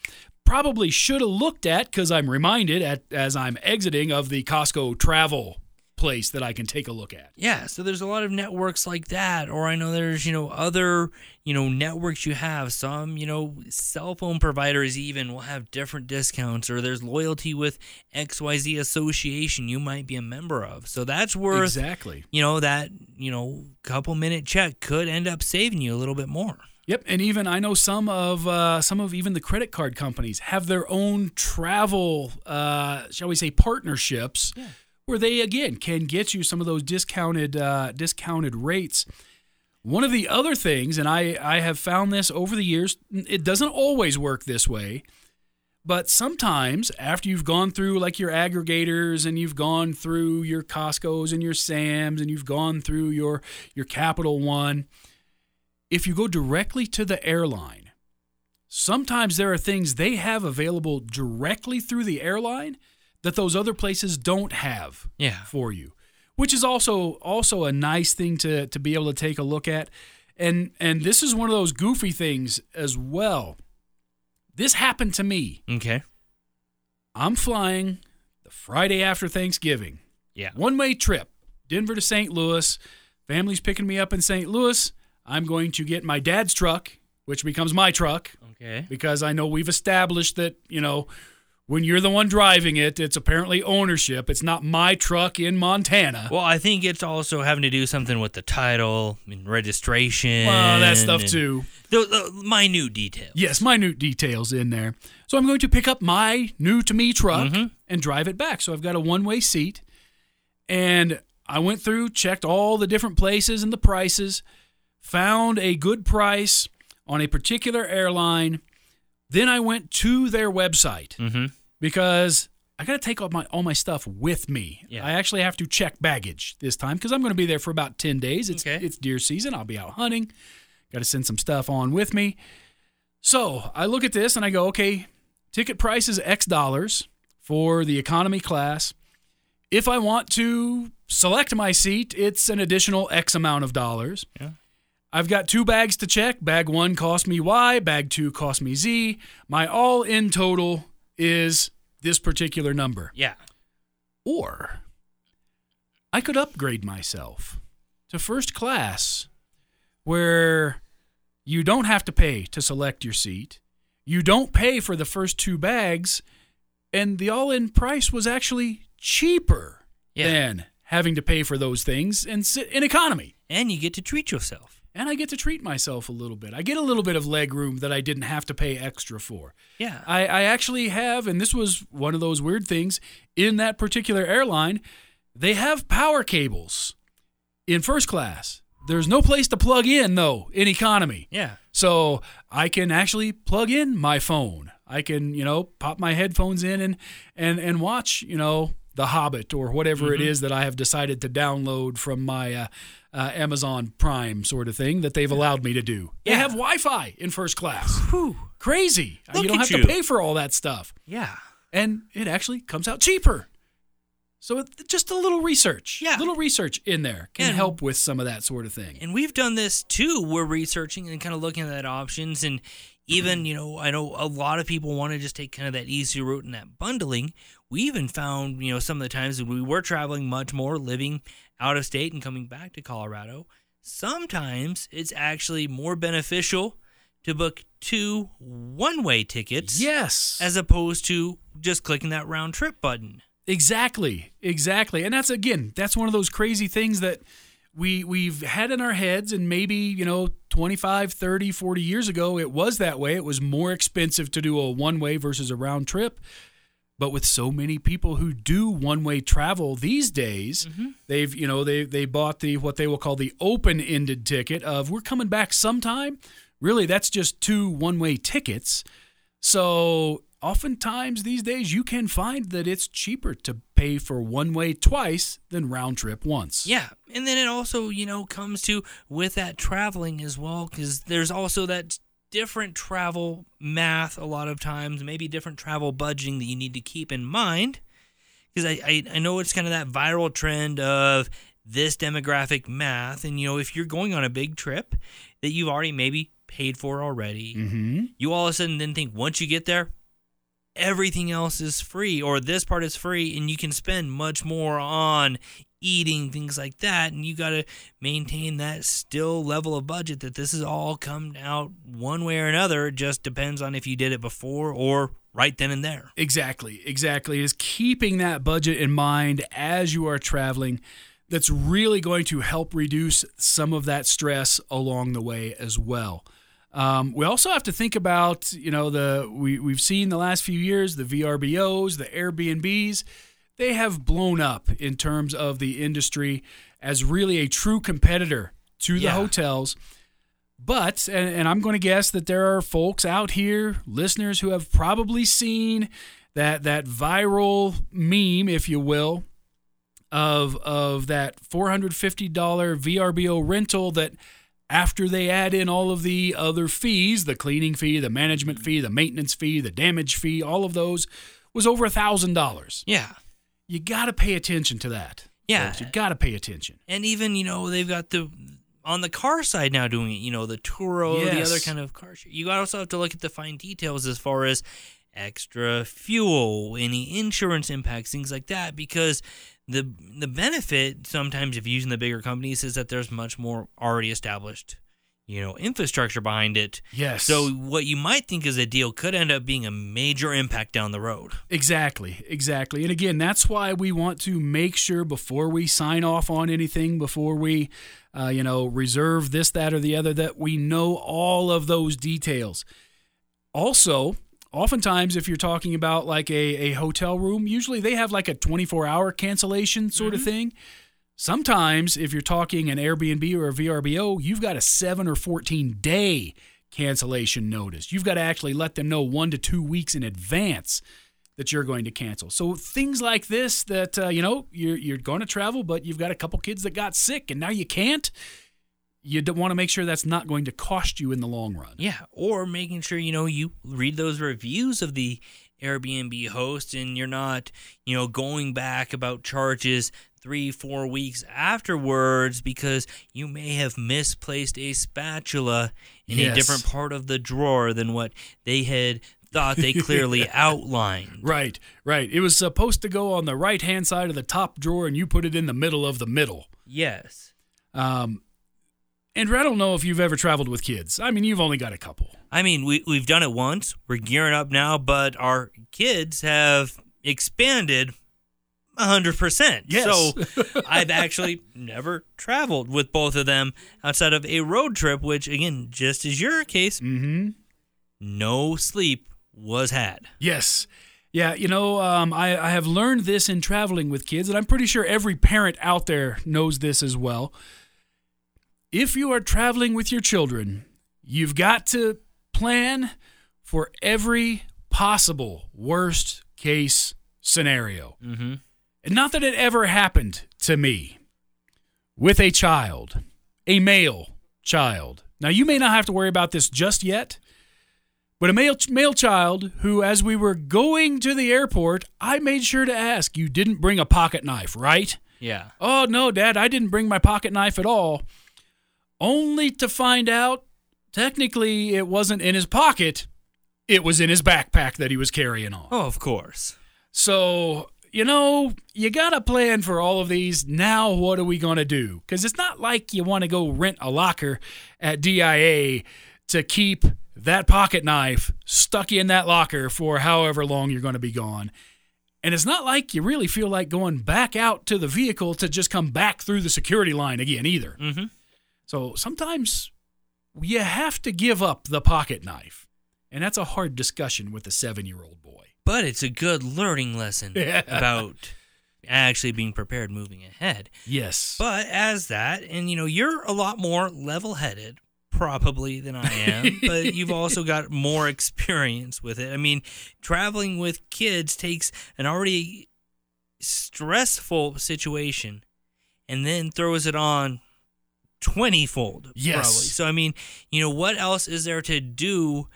probably should have looked at because I'm reminded at as I'm exiting of the Costco travel place that I can take a look at. Yeah, so there's a lot of networks like that, or I know there's you know other you know networks you have. Some you know cell phone providers even will have different discounts, or there's loyalty with XYZ association you might be a member of. So that's worth Exactly. you know that you know couple minute check could end up saving you a little bit more. Yep, and even I know some of uh, some of even the credit card companies have their own travel, uh, shall we say, partnerships, where they again can get you some of those discounted uh, discounted rates. One of the other things, and I I have found this over the years, it doesn't always work this way, but sometimes after you've gone through like your aggregators and you've gone through your Costco's and your Sam's and you've gone through your your Capital One if you go directly to the airline, sometimes there are things they have available directly through the airline that those other places don't have Yeah. for you, which is also also a nice thing to to be able to take a look at. And and this is one of those goofy things as well. This happened to me. Okay. I'm flying the Friday after Thanksgiving. Yeah. One way trip, Denver to St. Louis. Family's picking me up in St. Louis. I'm going to get my dad's truck, which becomes my truck, Okay. because I know we've established that, you know, when you're the one driving it, it's apparently ownership. It's not my truck in Montana. Well, I think it's also having to do something with the title and registration. Well, that stuff too. The, the minute details. Yes, minute details in there. So I'm going to pick up my new to me truck Mhm. and drive it back. So I've got a one way seat. And I went through, checked all the different places and the prices, found a good price on a particular airline. Then I went to their website Mm-hmm. Because I got to take all my all my stuff with me. Yeah. I actually have to check baggage this time because I'm going to be there for about ten days. It's Okay. it's deer season. I'll be out hunting. Got to send some stuff on with me. So I look at this and I go, okay, ticket price is X dollars for the economy class. If I want to select my seat, it's an additional X amount of dollars. Yeah. I've got two bags to check. Bag one cost me Y, bag two cost me Z. My all in total is this particular number. Yeah. Or I could upgrade myself to first class where you don't have to pay to select your seat. You don't pay for the first two bags, and the all in price was actually cheaper Yeah. than having to pay for those things and sit in economy. And you get to treat yourself. And I get to treat myself a little bit. I get a little bit of leg room that I didn't have to pay extra for. Yeah. I, I actually have, and this was one of those weird things in that particular airline, they have power cables in first class. There's no place to plug in, though, in economy. yeah. So I can actually plug in my phone. I can, you know, pop my headphones in and and and watch, you know, The Hobbit or whatever it is that I have decided to download from my uh, uh, Amazon Prime sort of thing that they've allowed me to do. They Yeah. have Wi-Fi in first class. Whew. Crazy. Look you don't have you. to pay for all that stuff, Yeah. and it actually comes out cheaper. So it, just a little research, Yeah. little research in there can help with some of that sort of thing. And we've done this too. We're researching and kind of looking at options. And even, you know, I know a lot of people want to just take kind of that easy route and that bundling. We even found, you know, some of the times that we were traveling much more, living out of state and coming back to Colorado. Sometimes it's actually more beneficial to book two one way tickets yes, as opposed to just clicking that round trip button. Exactly, exactly. And that's again, that's one of those crazy things that we we've had in our heads and maybe, you know, 25, 30, 40 years ago it was that way. It was more expensive to do a one-way versus a round trip. But with so many people who do one-way travel these days, mm-hmm. they've, you know, they they bought the what they will call the open-ended ticket of we're coming back sometime. Really, that's just two one-way tickets. So oftentimes these days you can find that it's cheaper to pay for one way twice than round trip once. Yeah, and then it also you know comes to with that traveling as well because there's also that different travel math a lot of times, maybe different travel budgeting that you need to keep in mind because I, I I know it's kind of that viral trend of this demographic math, and you know if you're going on a big trip that you've already maybe paid for already, Mm-hmm. you all of a sudden then think once you get there everything else is free or this part is free and you can spend much more on eating things like that and you got to maintain that still level of budget that this is all come out one way or another it just depends on if you did it before or right then and there Exactly, exactly. It is keeping that budget in mind as you are traveling that's really going to help reduce some of that stress along the way as well. Um, we also have to think about, you know, the we, we've seen the last few years the VRBOs, the Airbnbs, they have blown up in terms of the industry as really a true competitor to the Yeah. hotels. But, and, and I'm going to guess that there are folks out here, listeners, who have probably seen that that viral meme, if you will, of of that $450 VRBO rental that after they add in all of the other fees, the cleaning fee, the management fee, the maintenance fee, the damage fee, all of those was over a thousand dollars. yeah You got to pay attention to that. Yeah. folks. you got to pay attention. and even you know they've got the on the car side now doing it you know the turo the other kind of car you also have to look at the fine details as far as extra fuel any insurance impacts things like that because the the benefit sometimes of using the bigger companies is that there's much more already established you know infrastructure behind it Yes. so what you might think is a deal could end up being a major impact down the road Exactly, exactly. And again, that's why we want to make sure before we sign off on anything, before we, uh, you know, reserve this, that, or the other, that we know all of those details. Also, oftentimes, if you're talking about like a, a hotel room, usually they have like a 24 hour cancellation sort of thing. Sometimes, if you're talking an Airbnb or a VRBO, you've got a 7 or 14 day cancellation notice. You've got to actually let them know one to two weeks in advance that you're going to cancel. So things like this that uh, you know you're you're going to travel, but you've got a couple kids that got sick and now you can't. You want to make sure that's not going to cost you in the long run. Yeah, or making sure you know you read those reviews of the Airbnb host and you're not, you know, going back about charges 3 4 weeks afterwards because you may have misplaced a spatula in a different part of the drawer than what they had thought they clearly outlined. Right, right. It was supposed to go on the right hand side of the top drawer, and you put it in the middle of the middle. Yes. Um, Andrew, I don't know if you've ever traveled with kids. I mean, you've only got a couple. I mean, we we've done it once. We're gearing up now, but our kids have expanded hundred percent. Yes. So I've actually never traveled with both of them outside of a road trip, which again, just as your case, Mm-hmm. no sleep was had. Yes. Yeah, you know, um, I, I have learned this in traveling with kids, and I'm pretty sure every parent out there knows this as well. If you are traveling with your children, you've got to plan for every possible worst case scenario. Mm-hmm. And not that it ever happened to me with a child, a male child. Now, you may not have to worry about this just yet, but a male, male child who, as we were going to the airport, I made sure to ask, You didn't bring a pocket knife, right? Yeah. Oh, no, Dad, I didn't bring my pocket knife at all. Only to find out, technically, it wasn't in his pocket, it was in his backpack that he was carrying on. Oh, of course. So, you know, you got a plan for all of these. Now, what are we going to do? Because it's not like you want to go rent a locker at DIA to keep that pocket knife stuck in that locker for however long you're going to be gone. And it's not like you really feel like going back out to the vehicle to just come back through the security line again either. Mm-hmm. So sometimes you have to give up the pocket knife. And that's a hard discussion with a seven year old boy. But it's a good learning lesson Yeah. about actually being prepared moving ahead. Yes. But as that, and you know, you're a lot more level headed probably than I am, but you've also got more experience with it. I mean, traveling with kids takes an already stressful situation and then throws it on 20 fold. Yes. Probably. So, I mean, you know, what else is there to do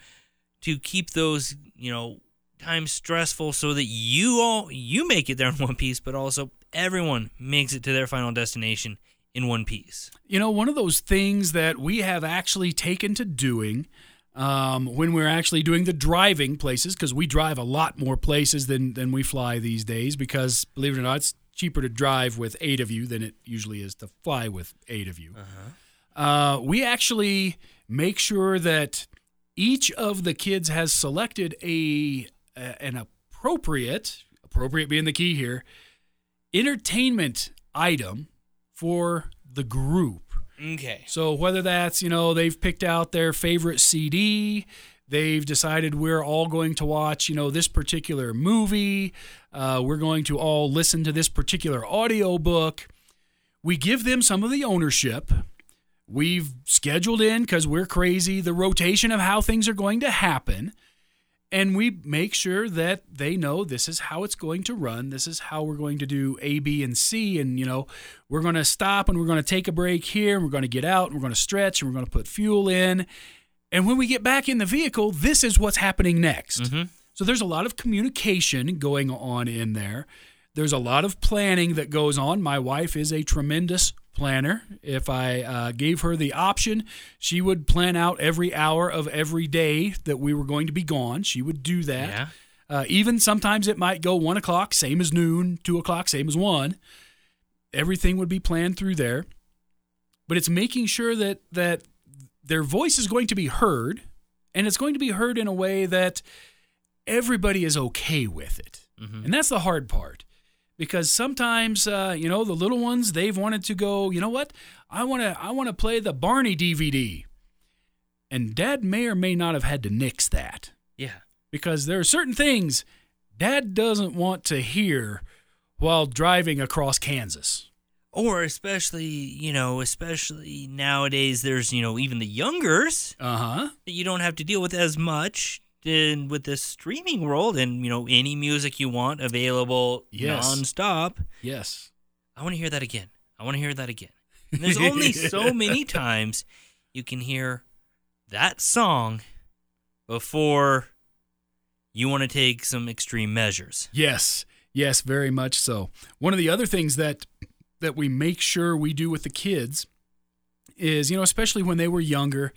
to keep those, you know, times stressful so that you all you make it there in one piece, but also everyone makes it to their final destination in one piece. You know, one of those things that we have actually taken to doing um, when we're actually doing the driving places, because we drive a lot more places than, than we fly these days, because believe it or not, it's cheaper to drive with eight of you than it usually is to fly with eight of you. Uh, we actually make sure that each of the kids has selected a, a an appropriate, appropriate being the key here, entertainment item for the group. Okay. So whether that's, you know, they've picked out their favorite CD, they've decided we're all going to watch, you know, this particular movie, uh, we're going to all listen to this particular audio book. We give them some of the ownership. We've scheduled in because we're crazy the rotation of how things are going to happen. And we make sure that they know this is how it's going to run. This is how we're going to do A, B, and C. And, you know, we're going to stop and we're going to take a break here. And we're going to get out and we're going to stretch and we're going to put fuel in. And when we get back in the vehicle, this is what's happening next. So there's a lot of communication going on in there. There's a lot of planning that goes on. My wife is a tremendous planner. If I uh, gave her the option, she would plan out every hour of every day that we were going to be gone. She would do that. Yeah. Uh, even sometimes it might go one o'clock, same as noon, two o'clock, same as one. Everything would be planned through there. But it's making sure that that their voice is going to be heard, and it's going to be heard in a way that everybody is okay with it. And that's the hard part. Because sometimes, uh, you know, the little ones they've wanted to go. You know what? I want to. I want to play the Barney DVD, and Dad may or may not have had to nix that Yeah. because there are certain things Dad doesn't want to hear while driving across Kansas. Or especially, you know, especially nowadays, there's, you know, even the youngers Uh huh. that you don't have to deal with as much than with the streaming world and, you know, any music you want available Yes. nonstop. Yes. I want to hear that again. I want to hear that again. And there's only so many times you can hear that song before you want to take some extreme measures. Yes. Yes, very much so. One of the other things that that we make sure we do with the kids is, you know, especially when they were younger,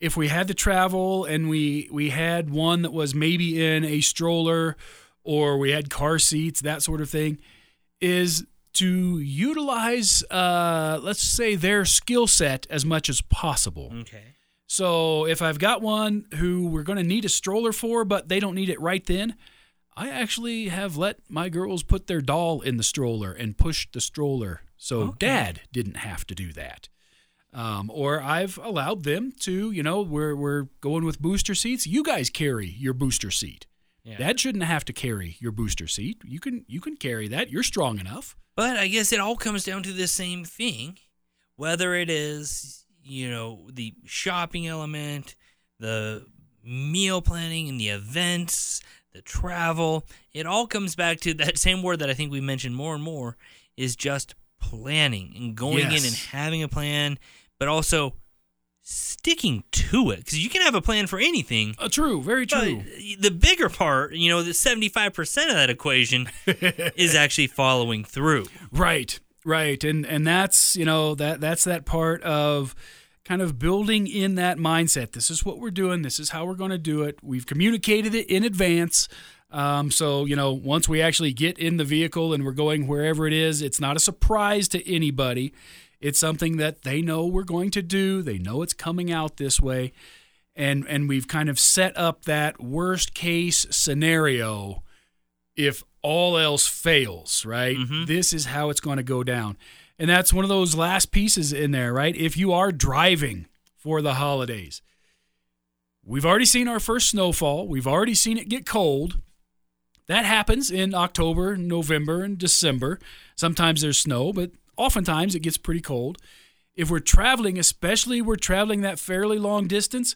if we had to travel and we we had one that was maybe in a stroller or we had car seats, that sort of thing, is to utilize uh let's say their skill set as much as possible. Okay. So if I've got one who we're going to need a stroller for, but they don't need it right then, I actually have let my girls put their doll in the stroller and push the stroller so Okay. dad didn't have to do that. Um, or I've allowed them to, you know, we're, we're going with booster seats. You guys carry your booster seat. Yeah. Dad shouldn't have to carry your booster seat. You can you can carry that. You're strong enough. But I guess it all comes down to the same thing, whether it is, you know, the shopping element, the meal planning and the events, the travel. It all comes back to that same word that I think we mentioned more and more is just planning and going in and having a plan, but also sticking to it because you can have a plan for anything. Uh, true, very But true. the bigger part, you know, the 75% of that equation is actually following through. Right, right, and and that's you know that that's that part of kind of building in that mindset. This is what we're doing. This is how we're going to do it. We've communicated it in advance. Um, so you know, once we actually get in the vehicle and we're going wherever it is, it's not a surprise to anybody. It's something that they know we're going to do. They know it's coming out this way, and and we've kind of set up that worst case scenario if all else fails, right? Mhm. This is how it's going to go down. And that's one of those last pieces in there, right? If you are driving for the holidays, we've already seen our first snowfall, we've already seen it get cold. That happens in October, November, and December. Sometimes there's snow, but oftentimes it gets pretty cold. If we're traveling, especially we're traveling that fairly long distance,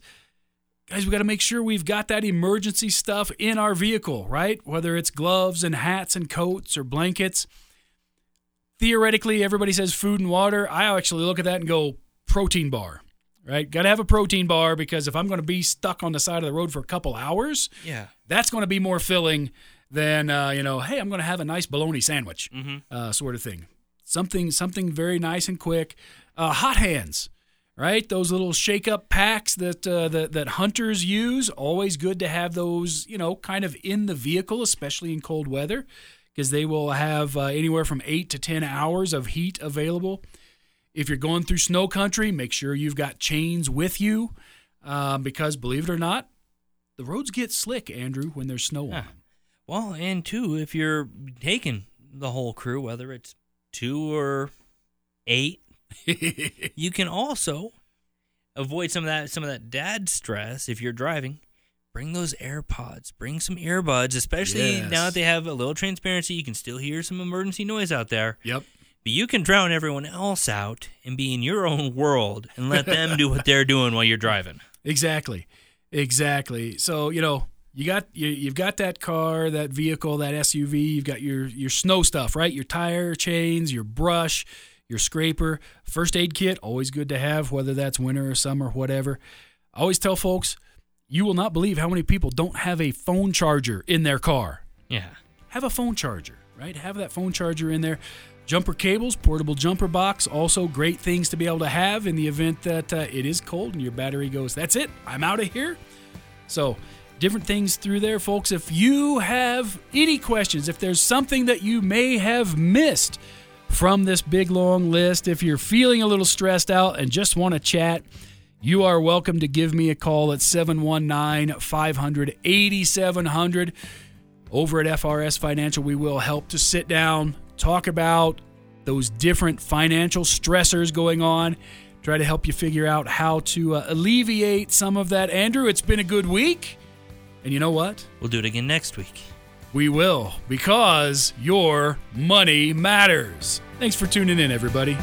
guys, we got to make sure we've got that emergency stuff in our vehicle, right? Whether it's gloves and hats and coats or blankets. Theoretically, everybody says food and water. I actually look at that and go protein bar, right? Got to have a protein bar because if I'm going to be stuck on the side of the road for a couple hours, Yeah. that's going to be more filling than uh, you know. Hey, I'm going to have a nice bologna sandwich, uh, sort of thing. Something something very nice and quick. Uh, hot hands, right? Those little shake up packs that uh, that that hunters use. Always good to have those, you know, kind of in the vehicle, especially in cold weather, because they will have uh, anywhere from eight to ten hours of heat available. If you're going through snow country, make sure you've got chains with you, um, because believe it or not, the roads get slick, Andrew, when there's snow on Yeah. them. Well, and two, if you're taking the whole crew, whether it's two or eight, you can also avoid some of that some of that dad stress if you're driving. Bring those AirPods. Bring some earbuds, especially Yes. now that they have a little transparency. You can still hear some emergency noise out there. Yep. But you can drown everyone else out and be in your own world and let them do what they're doing while you're driving. Exactly. Exactly. So, you know, you got you, you've got that car, that vehicle, that SUV, you've got your your snow stuff, right? Your tire chains, your brush, your scraper, first aid kit, always good to have whether that's winter or summer, whatever. I always tell folks, you will not believe how many people don't have a phone charger in their car. Yeah. have a phone charger, right? Have that phone charger in there. Jumper cables, portable jumper box, also great things to be able to have in the event that uh, it is cold and your battery goes, that's it, I'm out of here. So, different things through there, folks. If you have any questions, if there's something that you may have missed from this big long list, if you're feeling a little stressed out and just want to chat, you are welcome to give me a call at 719 500 8700 over at FRS Financial, we will help to sit down, talk about those different financial stressors going on, try to help you figure out how to uh, alleviate some of that. Andrew, it's been a good week. And you know what? We'll do it again next week. We will, because your money matters. Thanks for tuning in, everybody.